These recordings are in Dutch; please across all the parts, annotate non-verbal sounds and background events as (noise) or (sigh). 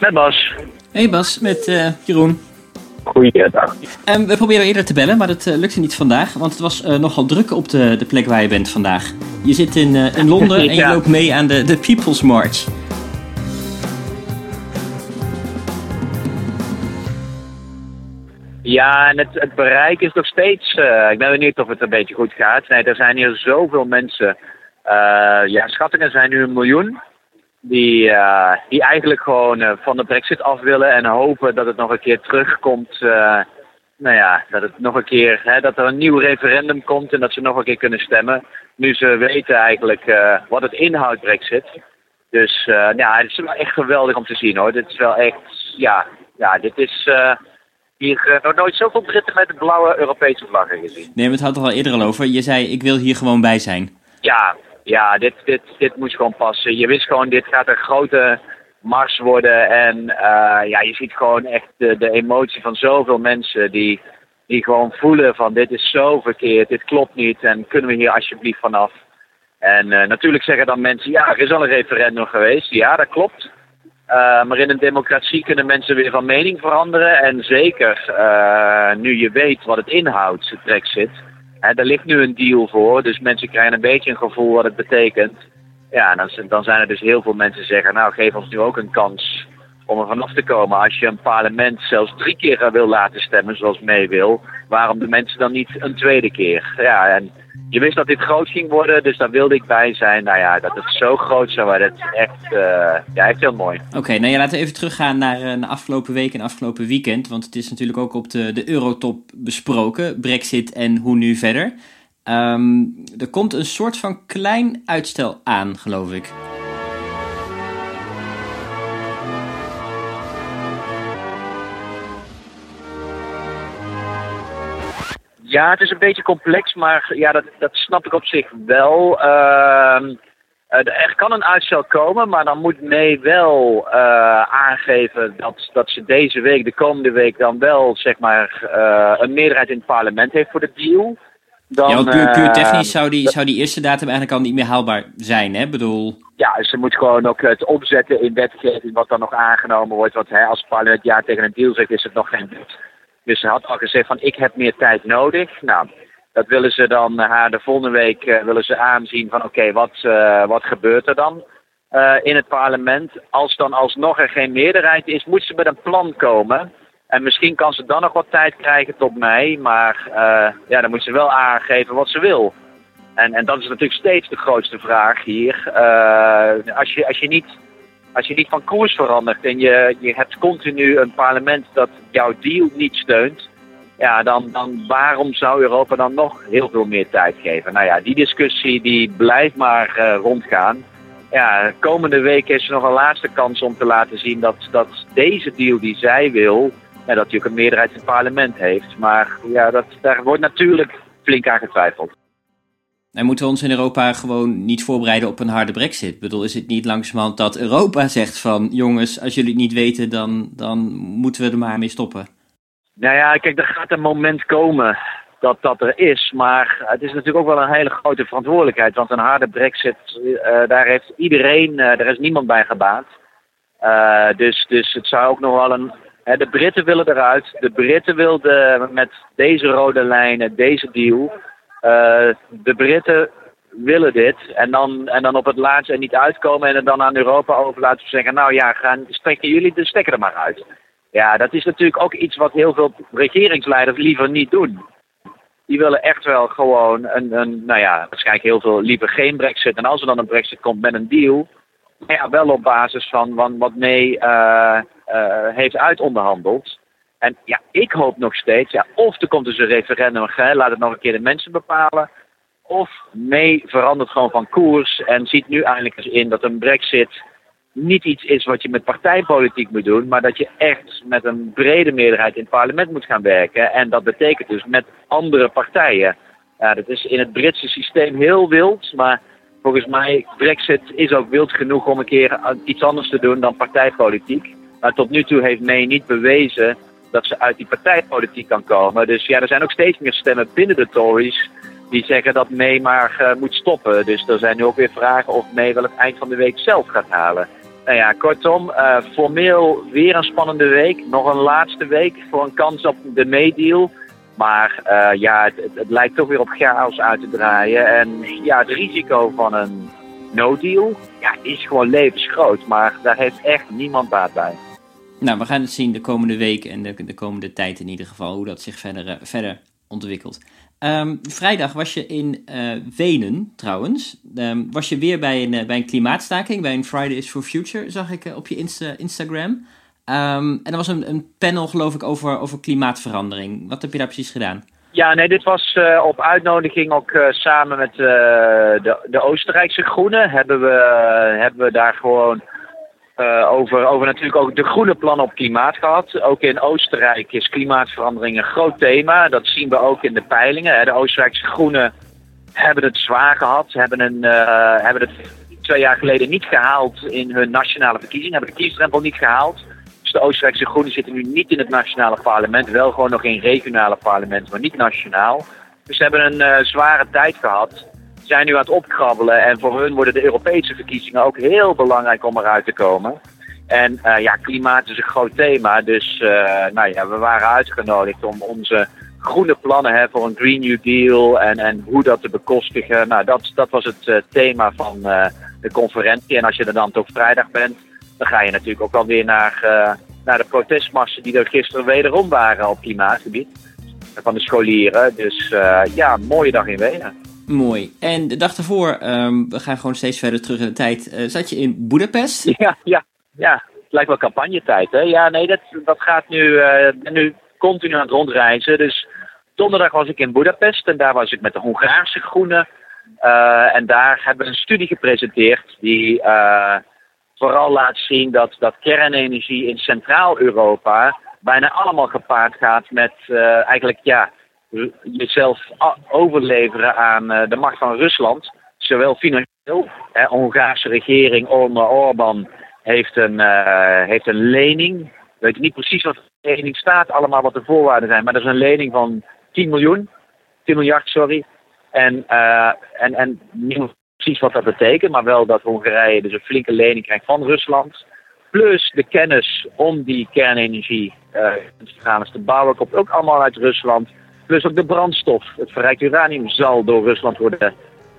Met Bas. Hey Bas, met uh, Jeroen. Goeiedag. Um, we probeerden eerder te bellen, maar dat uh, lukte niet vandaag. Want het was uh, nogal druk op de, de plek waar je bent vandaag. Je zit in, in Londen (laughs) en je loopt mee aan de, de People's March. Ja, en het, het bereik is nog steeds. ik ben benieuwd of het een beetje goed gaat. Nee, er zijn hier zoveel mensen. ja, schattingen zijn nu een miljoen die, uh, die eigenlijk gewoon uh, van de brexit af willen en hopen dat het nog een keer terugkomt. Uh, nou ja, dat het nog een keer, hè, dat er een nieuw referendum komt en dat ze nog een keer kunnen stemmen. Nu ze weten eigenlijk wat het inhoudt, brexit. Dus ja, het is wel echt geweldig om te zien hoor. Dit is wel echt, ja, ja dit is hier nog nooit zoveel Britten met de blauwe Europese vlaggen gezien. Nee, we hadden het al eerder al over. Je zei, ik wil hier gewoon bij zijn. Ja, ja, dit, dit, dit moest gewoon passen. Je wist gewoon, dit gaat een grote mars worden. En uh, ja, je ziet gewoon echt de, de emotie van zoveel mensen die, die gewoon voelen van dit is zo verkeerd, dit klopt niet en kunnen we hier alsjeblieft vanaf. En uh, natuurlijk zeggen dan mensen, ja, er is al een referendum geweest. Ja, dat klopt. Uh, maar in een democratie kunnen mensen weer van mening veranderen. En zeker nu je weet wat het inhoudt, brexit Hè, er ligt nu een deal voor, dus mensen krijgen een beetje een gevoel wat het betekent. Ja, dan, dan zijn er dus heel veel mensen die zeggen, nou geef ons nu ook een kans om er vanaf te komen. Als je een parlement zelfs drie keer wil laten stemmen zoals mee wil, waarom de mensen dan niet een tweede keer? Ja, en je wist dat dit groot ging worden, dus daar wilde ik bij zijn. Nou ja, dat het zo groot zou worden, het is echt, uh, ja, echt heel mooi. Oké, nou ja, laten we even teruggaan naar, uh, afgelopen week en afgelopen weekend. Want het is natuurlijk ook op de, de Eurotop besproken, Brexit en hoe nu verder. Um, er komt een soort van klein uitstel aan, geloof ik. Ja, het is een beetje complex, maar ja, dat, dat snap ik op zich wel. Uh, er kan een uitstel komen, maar dan moet May wel uh, aangeven dat, dat ze deze week, de komende week, dan wel zeg maar uh, een meerderheid in het parlement heeft voor de deal. Dan, ja, puur, puur technisch zou die, zou die eerste datum eigenlijk al niet meer haalbaar zijn, hè? bedoel... Ja, ze moet gewoon ook het opzetten in wetgeving wat dan nog aangenomen wordt. Want hè, als het parlement ja tegen een deal zegt, is het nog geen wet. Dus ze had al gezegd van ik heb meer tijd nodig. Nou, dat willen ze dan haar de volgende week uh, willen ze aanzien van oké, wat, uh, wat gebeurt er dan in het parlement? Als dan alsnog er geen meerderheid is, moet ze met een plan komen. En misschien kan ze dan nog wat tijd krijgen tot mei, maar ja, dan moet ze wel aangeven wat ze wil. En, en dat is natuurlijk steeds de grootste vraag hier. als, je, als je niet als je niet van koers verandert en je, je hebt continu een parlement dat jouw deal niet steunt, ja, dan, dan waarom zou Europa dan nog heel veel meer tijd geven? Nou ja, die discussie die blijft maar uh, rondgaan. Ja, komende week is er nog een laatste kans om te laten zien dat, dat deze deal die zij wil, ja, dat ook een meerderheid in het parlement heeft. Maar ja, dat, daar wordt natuurlijk flink aan getwijfeld. En moeten we ons in Europa gewoon niet voorbereiden op een harde brexit? Ik bedoel, is het niet langzamerhand dat Europa zegt van... jongens, als jullie het niet weten, dan, dan moeten we er maar mee stoppen? Nou ja, kijk, er gaat een moment komen dat dat er is. Maar het is natuurlijk ook wel een hele grote verantwoordelijkheid. Want een harde brexit, uh, daar heeft iedereen, uh, daar is niemand bij gebaat. Uh, dus, dus het zou ook nog wel een... De Britten willen eruit. De Britten wilden met deze rode lijnen, deze deal... Uh, de Britten willen dit. En dan, en dan op het laatst er niet uitkomen en het dan aan Europa overlaten. Zeggen, nou ja, gaan, strekken jullie de stekker er maar uit. Ja, dat is natuurlijk ook iets wat heel veel regeringsleiders liever niet doen. Die willen echt wel gewoon een, een nou ja, waarschijnlijk heel veel liever geen brexit. En als er dan een brexit komt met een deal, ja, wel op basis van, wat mee uh, uh, heeft uitonderhandeld. En ja, ik hoop nog steeds, ja, of er komt dus een referendum, hè, laat het nog een keer de mensen bepalen. Of mee verandert gewoon van koers en ziet nu eindelijk eens in dat een brexit niet iets is wat je met partijpolitiek moet doen, maar dat je echt met een brede meerderheid in het parlement moet gaan werken. En dat betekent dus met andere partijen. Ja, dat is in het Britse systeem heel wild, maar volgens mij Brexit is ook wild genoeg om een keer iets anders te doen dan partijpolitiek. Maar tot nu toe heeft May niet bewezen dat ze uit die partijpolitiek kan komen. Dus ja, er zijn ook steeds meer stemmen binnen de Tories die zeggen dat May maar uh, moet stoppen. Dus er zijn nu ook weer vragen of May wel het eind van de week zelf gaat halen. Nou ja, kortom, uh, formeel weer een spannende week. Nog een laatste week voor een kans op de meedeal. Maar uh, ja, het, het, het, lijkt toch weer op chaos uit te draaien. En ja, het risico van een no-deal ja, is gewoon levensgroot. Maar daar heeft echt niemand baat bij. Nou, we gaan het zien de komende week en de, de komende tijd in ieder geval, hoe dat zich verder, uh, verder ontwikkelt. Um, vrijdag was je in uh, Wenen, trouwens. Um, was je weer bij een, uh, bij een klimaatstaking, bij een Fridays for Future, zag ik op je Insta Instagram. Um, en er was een, een, panel, geloof ik, over, over klimaatverandering. Wat heb je daar precies gedaan? Ja, nee, dit was op uitnodiging ook samen met de, de Oostenrijkse Groenen. Hebben we, hebben we daar gewoon uh, over, over natuurlijk ook de groene plannen op klimaat gehad. Ook in Oostenrijk is klimaatverandering een groot thema. Dat zien we ook in de peilingen. De Oostenrijkse groenen hebben het zwaar gehad. Hebben, een, uh, hebben het twee jaar geleden niet gehaald in hun nationale verkiezingen. Hebben de kiesdrempel niet gehaald. Dus de Oostenrijkse groenen zitten nu niet in het nationale parlement. Wel gewoon nog in regionale parlement, maar niet nationaal. Dus ze hebben een uh, zware tijd gehad zijn nu aan het opkrabbelen. En voor hun worden de Europese verkiezingen ook heel belangrijk om eruit te komen. En uh, ja, klimaat is een groot thema. Dus uh, nou ja, we waren uitgenodigd om onze groene plannen hè, voor een Green New Deal en, en hoe dat te bekostigen. Nou, dat, dat was het uh, thema van de conferentie. En als je er dan toch vrijdag bent, dan ga je natuurlijk ook alweer naar, naar de protestmarsen die er gisteren wederom waren op klimaatgebied. Van de scholieren. Dus ja, mooie dag in Wenen. Mooi. En de dag daarvoor, um, we gaan gewoon steeds verder terug in de tijd, uh, zat je in Budapest? (laughs) Ja, ja, ja. Het lijkt wel campagnetijd, hè? Ja, nee, dat, dat gaat nu, uh, nu continu aan het rondreizen. Dus donderdag was ik in Budapest en daar was ik met de Hongaarse Groenen. Uh, en daar hebben we een studie gepresenteerd die vooral laat zien dat, dat kernenergie in Centraal-Europa bijna allemaal gepaard gaat met eigenlijk, ja, jezelf overleveren aan uh, de macht van Rusland, zowel financieel. De Hongaarse regering onder Orbán heeft een, uh, heeft een lening. Weet niet precies wat de lening staat, allemaal wat de voorwaarden zijn, maar dat is een lening van 10 miljoen, 10 miljard, sorry. En, en, en niet precies wat dat betekent, maar wel dat Hongarije dus een flinke lening krijgt van Rusland. Plus de kennis om die kernenergie uh, te bouwen komt ook allemaal uit Rusland. Plus ook de brandstof, het verrijkt uranium, zal door Rusland worden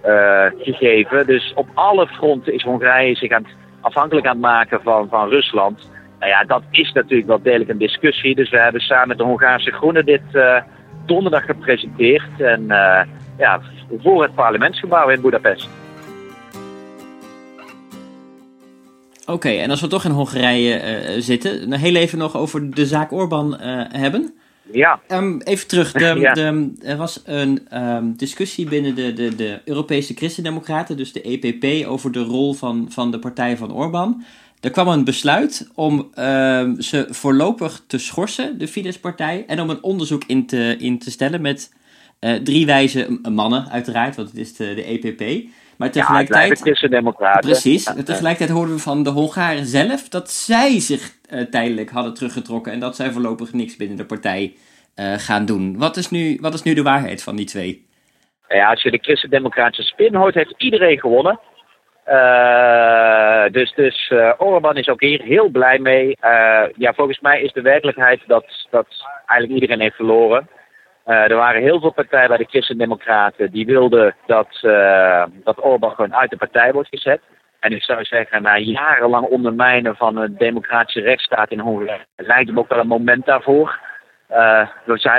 uh, gegeven. Dus op alle fronten is Hongarije zich aan, afhankelijk aan het maken van, van Rusland. Nou ja, dat is natuurlijk wel degelijk een discussie. Dus we hebben samen met de Hongaarse Groenen dit uh, donderdag gepresenteerd. En uh, ja, voor het parlementsgebouw in Budapest. Oké, en als we toch in Hongarije zitten, heel even nog over de zaak Orbán hebben. Ja. Um, even terug. De, (laughs) ja. de, er was een um, discussie binnen de, de, de Europese Christendemocraten, dus de EPP, over de rol van, van de partij van Orbán. Er kwam een besluit om um, ze voorlopig te schorsen, de Fidesz-partij, en om een onderzoek in te, in te stellen met uh, drie wijze mannen, uiteraard, want het is de, de EPP. Maar tegelijkertijd. Ja, precies. Tegelijkertijd hoorden we van de Hongaren zelf dat zij zich uh, tijdelijk hadden teruggetrokken en dat zij voorlopig niks binnen de partij uh, gaan doen. Wat is, nu, wat is nu de waarheid van die twee? Ja, als je de christendemocratische spin hoort, heeft iedereen gewonnen. Uh, dus dus uh, Orbán is ook hier heel blij mee. Uh, ja, volgens mij is de werkelijkheid dat, dat eigenlijk iedereen heeft verloren. Er waren heel veel partijen bij de Christendemocraten die wilden dat, dat Orbán gewoon uit de partij wordt gezet. En ik zou zeggen, na jarenlang ondermijnen van de democratische rechtsstaat in Hongarije, lijkt hem ook wel een moment daarvoor. Uh,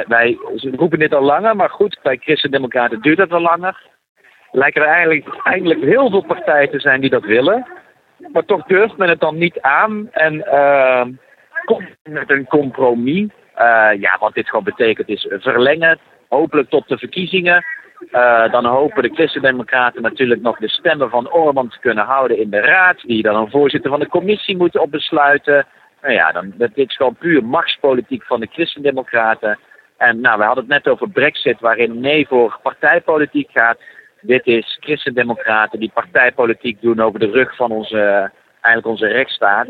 wij, roepen dit al langer, maar goed, bij Christen-Democraten duurt dat wel langer. Lijken er eigenlijk, eigenlijk heel veel partijen te zijn die dat willen. Maar toch durft men het dan niet aan en uh, komt met een compromis. Uh, ja, wat dit gewoon betekent is verlengen, hopelijk tot de verkiezingen. Uh, dan hopen de Christen-Democraten natuurlijk nog de stemmen van Orbán te kunnen houden in de raad, die dan een voorzitter van de commissie moeten opbesluiten. Nou ja, dan, dit is gewoon puur machtspolitiek van de Christen-Democraten. En nou, we hadden het net over Brexit, waarin nee voor partijpolitiek gaat. Dit is Christen-Democraten die partijpolitiek doen over de rug van onze, eigenlijk onze rechtsstaat.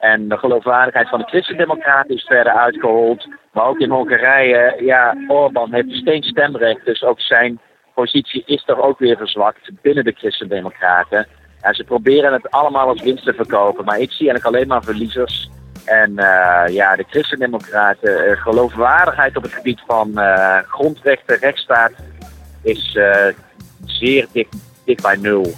En de geloofwaardigheid van de Christen-Democraten is verder uitgehold. Maar ook in Hongarije, ja, Orbán heeft steeds stemrecht. Dus ook zijn positie is toch ook weer verzwakt binnen de Christen-Democraten. Ja, ze proberen het allemaal als winst te verkopen, maar ik zie eigenlijk alleen maar verliezers. En uh, ja, de christendemocraten, uh, geloofwaardigheid op het gebied van uh, grondrechten, rechtsstaat is zeer dik bij nul.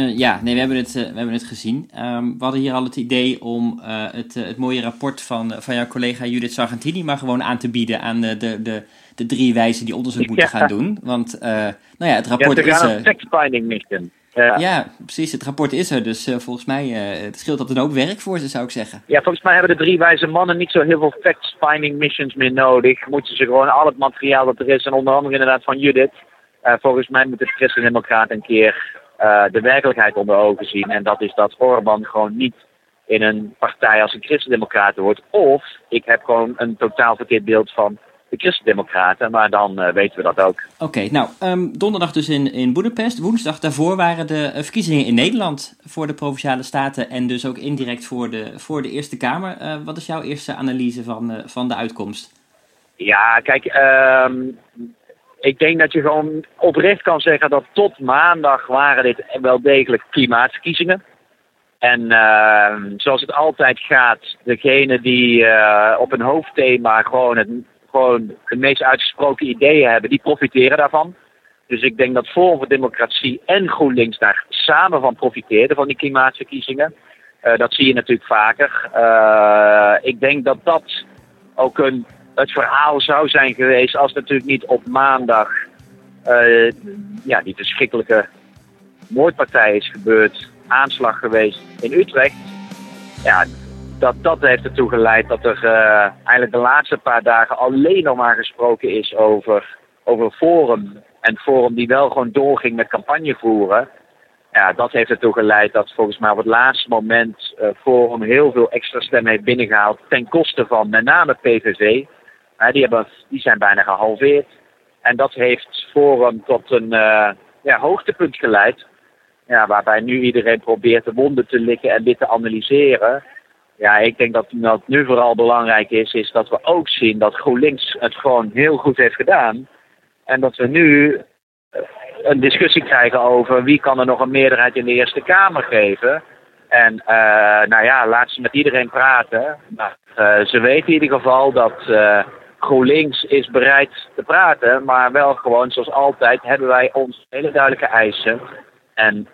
Ja, nee, we hebben het, we hebben het gezien. Um, we hadden hier al het idee om het, het mooie rapport van, van jouw collega Judith Sargentini maar gewoon aan te bieden aan de, de, de drie wijzen die onderzoek moeten gaan doen. Want nou ja, het rapport ja, is... Een fact-finding mission. Ja. ja. precies. Het rapport is er. Dus volgens mij het scheelt dat er ook werk voor ze, zou ik zeggen. Ja, volgens mij hebben de drie wijze mannen niet zo heel veel fact-finding missions meer nodig. Moeten ze gewoon al het materiaal dat er is, en onder andere inderdaad van Judith. Volgens mij moet de Christen-Democraat een keer de werkelijkheid onder ogen zien. En dat is dat Orban gewoon niet in een partij als een Christen-Democraat wordt. Of ik heb gewoon een totaal verkeerd beeld van de Christendemocraten, maar dan uh, weten we dat ook. Oké, nou, um, donderdag dus in, in Boedapest. Woensdag daarvoor waren de uh, verkiezingen in Nederland voor de Provinciale Staten en dus ook indirect voor de, voor de Eerste Kamer. Uh, wat is jouw eerste analyse van, van de uitkomst? Ja, kijk, um, ik denk dat je gewoon oprecht kan zeggen dat tot maandag waren dit wel degelijk klimaatverkiezingen. En uh, zoals het altijd gaat, degene die uh, op een hoofdthema gewoon het gewoon de meest uitgesproken ideeën hebben, die profiteren daarvan. Dus ik denk dat Forum voor Democratie en GroenLinks daar samen van profiteerden van die klimaatverkiezingen. Uh, dat zie je natuurlijk vaker. Uh, ik denk dat dat ook een, het verhaal zou zijn geweest als natuurlijk niet op maandag uh, ja, die verschrikkelijke moordpartij is gebeurd, aanslag geweest in Utrecht. Ja, dat, dat heeft ertoe geleid dat er uh, eigenlijk de laatste paar dagen alleen nog maar gesproken is over, over Forum. En Forum die wel gewoon doorging met campagne voeren. Ja, dat heeft ertoe geleid dat volgens mij op het laatste moment uh, Forum heel veel extra stemmen heeft binnengehaald. Ten koste van met name PVV. Die, hebben, die zijn bijna gehalveerd. En dat heeft Forum tot een uh, ja, hoogtepunt geleid. Ja, waarbij nu iedereen probeert de wonden te likken en dit te analyseren. Ja, ik denk dat wat nu vooral belangrijk is, is dat we ook zien dat GroenLinks het gewoon heel goed heeft gedaan. En dat we nu eh, een discussie krijgen over wie kan er nog een meerderheid in de Eerste Kamer geven. En uh, nou ja, laat ze met iedereen praten. Maar ze weten in ieder geval dat GroenLinks is bereid te praten. Maar wel gewoon, zoals altijd, hebben wij ons hele duidelijke eisen. En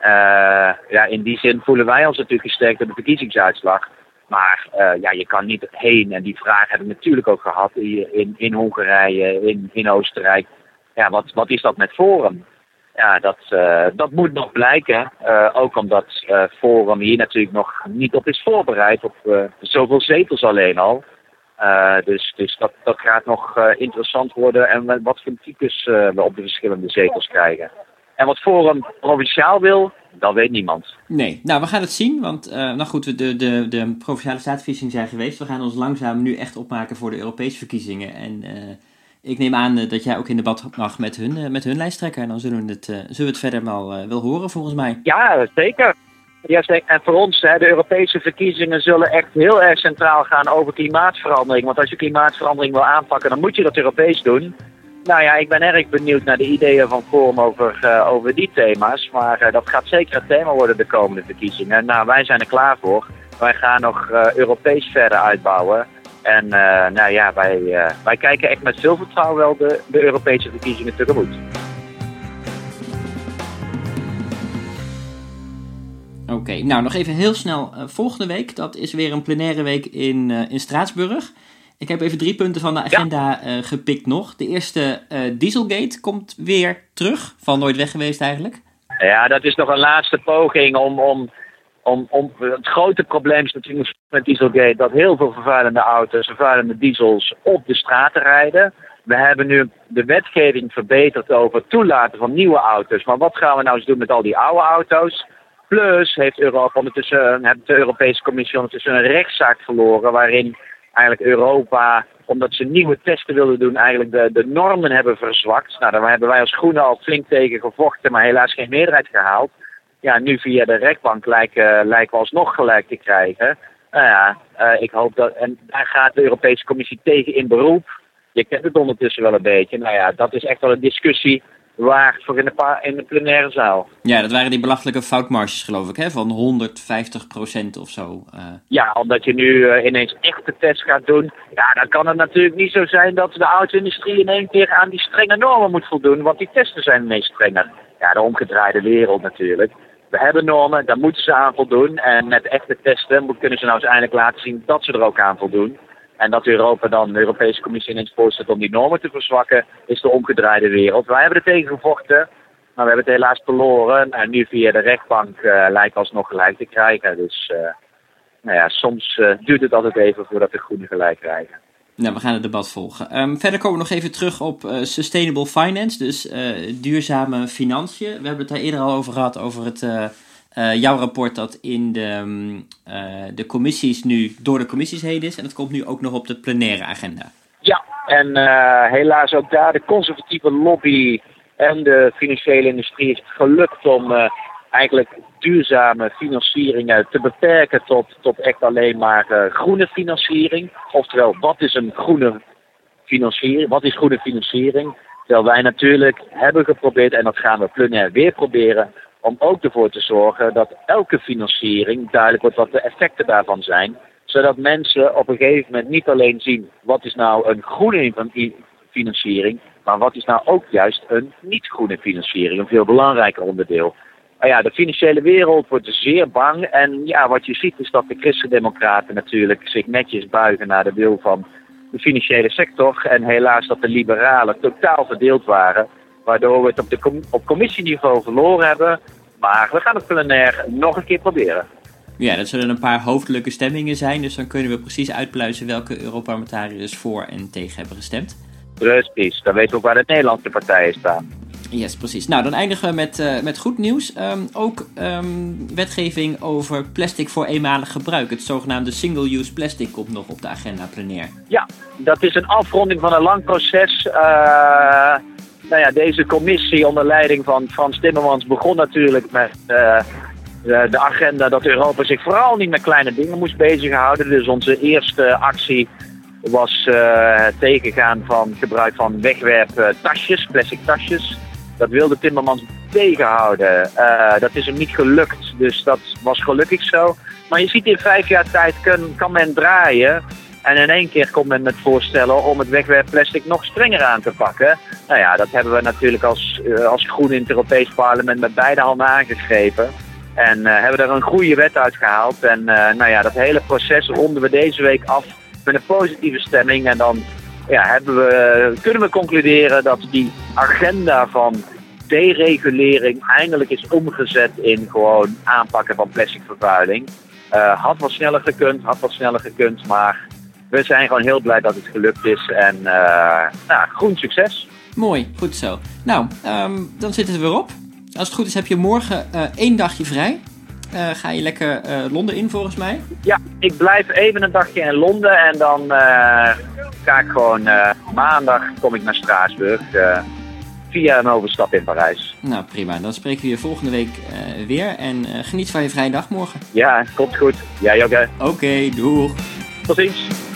ja, in die zin voelen wij ons natuurlijk gesterkt door de verkiezingsuitslag. Maar uh, ja, je kan niet heen. En die vraag heb ik natuurlijk ook gehad in, in Hongarije, in, in Oostenrijk. Ja, wat, wat is dat met Forum? Ja, dat, uh, dat moet nog blijken. Ook omdat Forum hier natuurlijk nog niet op is voorbereid. Op zoveel zetels alleen al. Dus dus dat, dat gaat nog interessant worden. En wat voor types we op de verschillende zetels krijgen. En wat Forum provinciaal wil, dat weet niemand. Nee, nou we gaan het zien, want nou goed, de, de, de provinciale staatsverkiezingen zijn geweest. We gaan ons langzaam nu echt opmaken voor de Europese verkiezingen. En ik neem aan dat jij ook in debat mag met hun, met hun lijsttrekker. En dan zullen we het, zullen we het verder wel, wel horen volgens mij. Ja, zeker. Ja, en voor ons, de Europese verkiezingen zullen echt heel erg centraal gaan over klimaatverandering. Want als je klimaatverandering wil aanpakken, dan moet je dat Europees doen. Nou ja, ik ben erg benieuwd naar de ideeën van Forum over, uh, over die thema's. Maar uh, dat gaat zeker het thema worden de komende verkiezingen. Nou, wij zijn er klaar voor. Wij gaan nog uh, Europees verder uitbouwen. En nou ja, wij, wij kijken echt met veel vertrouwen wel de, de Europese verkiezingen tegemoet. Oké, okay, nou nog even heel snel. volgende week, dat is weer een plenaire week in, in Straatsburg. Ik heb even drie punten van de agenda ja. uh, gepikt nog. De eerste, Dieselgate komt weer terug. Van nooit weg geweest eigenlijk. Ja, dat is nog een laatste poging om... om, om, om het grote probleem is natuurlijk met Dieselgate... dat heel veel vervuilende auto's, vervuilende diesels op de straten rijden. We hebben nu de wetgeving verbeterd over het toelaten van nieuwe auto's. Maar wat gaan we nou eens doen met al die oude auto's? Plus heeft Europa ondertussen, heeft de Europese Commissie ondertussen een rechtszaak verloren... waarin eigenlijk Europa, omdat ze nieuwe testen wilden doen, eigenlijk de, de normen hebben verzwakt. Nou, daar hebben wij als Groenen al flink tegen gevochten, maar helaas geen meerderheid gehaald. Ja, nu via de rechtbank lijken, we alsnog gelijk te krijgen. Nou ja, uh, ik hoop dat. En daar gaat de Europese Commissie tegen in beroep. Je kent het ondertussen wel een beetje. Nou ja, dat is echt wel een discussie waard voor in de, in de plenaire zaal. Ja, dat waren die belachelijke foutmarges, geloof ik, hè? van 150% of zo. eh. Ja, omdat je nu eh, ineens echte tests gaat doen. Ja, dan kan het natuurlijk niet zo zijn dat de auto-industrie in één keer aan die strenge normen moet voldoen. Want die testen zijn ineens strenger. Ja, de omgedraaide wereld natuurlijk. We hebben normen, daar moeten ze aan voldoen. En met echte testen kunnen ze nou eens eindelijk laten zien dat ze er ook aan voldoen. En dat Europa dan, de Europese Commissie ineens voorstelt om die normen te verzwakken, is de omgedraaide wereld. Wij hebben er tegen gevochten, maar we hebben het helaas verloren. En nu via de rechtbank eh, lijkt alsnog gelijk te krijgen. Dus eh, nou ja, soms eh, duurt het altijd even voordat de groenen gelijk krijgen. Nou, we gaan het debat volgen. Ehm, verder komen we nog even terug op sustainable finance, dus duurzame financiën. We hebben het daar eerder al over gehad, over het, eh, jouw rapport dat in de, mm, eh, de commissies nu door de commissies heen is. En dat komt nu ook nog op de plenaire agenda. Ja, en eh, helaas ook daar de conservatieve lobby en de financiële industrie is gelukt om eigenlijk duurzame financieringen te beperken tot, tot echt alleen maar groene financiering. Oftewel, wat is een groene financiering? Wat is groene financiering? Terwijl wij natuurlijk hebben geprobeerd, en dat gaan we plenair weer proberen, om ook ervoor te zorgen dat elke financiering duidelijk wordt wat de effecten daarvan zijn. Zodat mensen op een gegeven moment niet alleen zien wat is nou een groene in- in- financiering, maar wat is nou ook juist een niet-groene financiering, een veel belangrijker onderdeel. Nou ja, de financiële wereld wordt zeer bang. En ja, wat je ziet is dat de christendemocraten natuurlijk zich netjes buigen naar de wil van de financiële sector. En helaas dat de liberalen totaal verdeeld waren. Waardoor we het op, de com- op commissieniveau verloren hebben. Maar we gaan het plenair nog een keer proberen. Ja, dat zullen een paar hoofdelijke stemmingen zijn, dus dan kunnen we precies uitpluizen welke Europarlementariërs voor en tegen hebben gestemd. Precies, dan weten we ook waar de Nederlandse partijen staan. Yes, precies. Nou, dan eindigen we met, eh, met goed nieuws. Ehm, ook ehm, wetgeving over plastic voor eenmalig gebruik. Het zogenaamde single-use plastic komt nog op de agenda plenair. Ja, dat is een afronding van een lang proces. Eh, nou ja, deze commissie onder leiding van Frans Timmermans begon natuurlijk met eh, de, agenda dat Europa zich vooral niet met kleine dingen moest bezighouden. Dus onze eerste actie was eh, het tegengaan van gebruik van wegwerptasjes, plastic tasjes. Dat wilde Timmermans tegenhouden. Eh, dat is hem niet gelukt, dus dat was gelukkig zo. Maar je ziet in vijf jaar tijd kan, kan men draaien. En in één keer komt men met voorstellen om het wegwerpplastic nog strenger aan te pakken. Nou ja, dat hebben we natuurlijk als, eh, als groen in het Europees Parlement met beide handen aangegrepen. En eh, hebben er een goede wet uitgehaald. En eh, nou ja, dat hele proces ronden we deze week af met een positieve stemming. En dan ja, we, kunnen we concluderen dat die agenda van deregulering eindelijk is omgezet in gewoon aanpakken van plastic vervuiling. Had wat sneller gekund, had wat sneller gekund, maar we zijn gewoon heel blij dat het gelukt is. En eh, nou, groen succes. Mooi, goed zo. Nou, ehm, dan zit het er weer op. Als het goed is heb je morgen eh, één dagje vrij. Eh, ga je lekker Londen in volgens mij? Ja, ik blijf even een dagje in Londen en dan ga ik gewoon maandag kom ik naar Straatsburg via een overstap in Parijs. Nou prima, dan spreken we je volgende week weer. En geniet van je vrije dag morgen. Ja, komt goed. Jij ook hè. Oké, doeg! Tot ziens.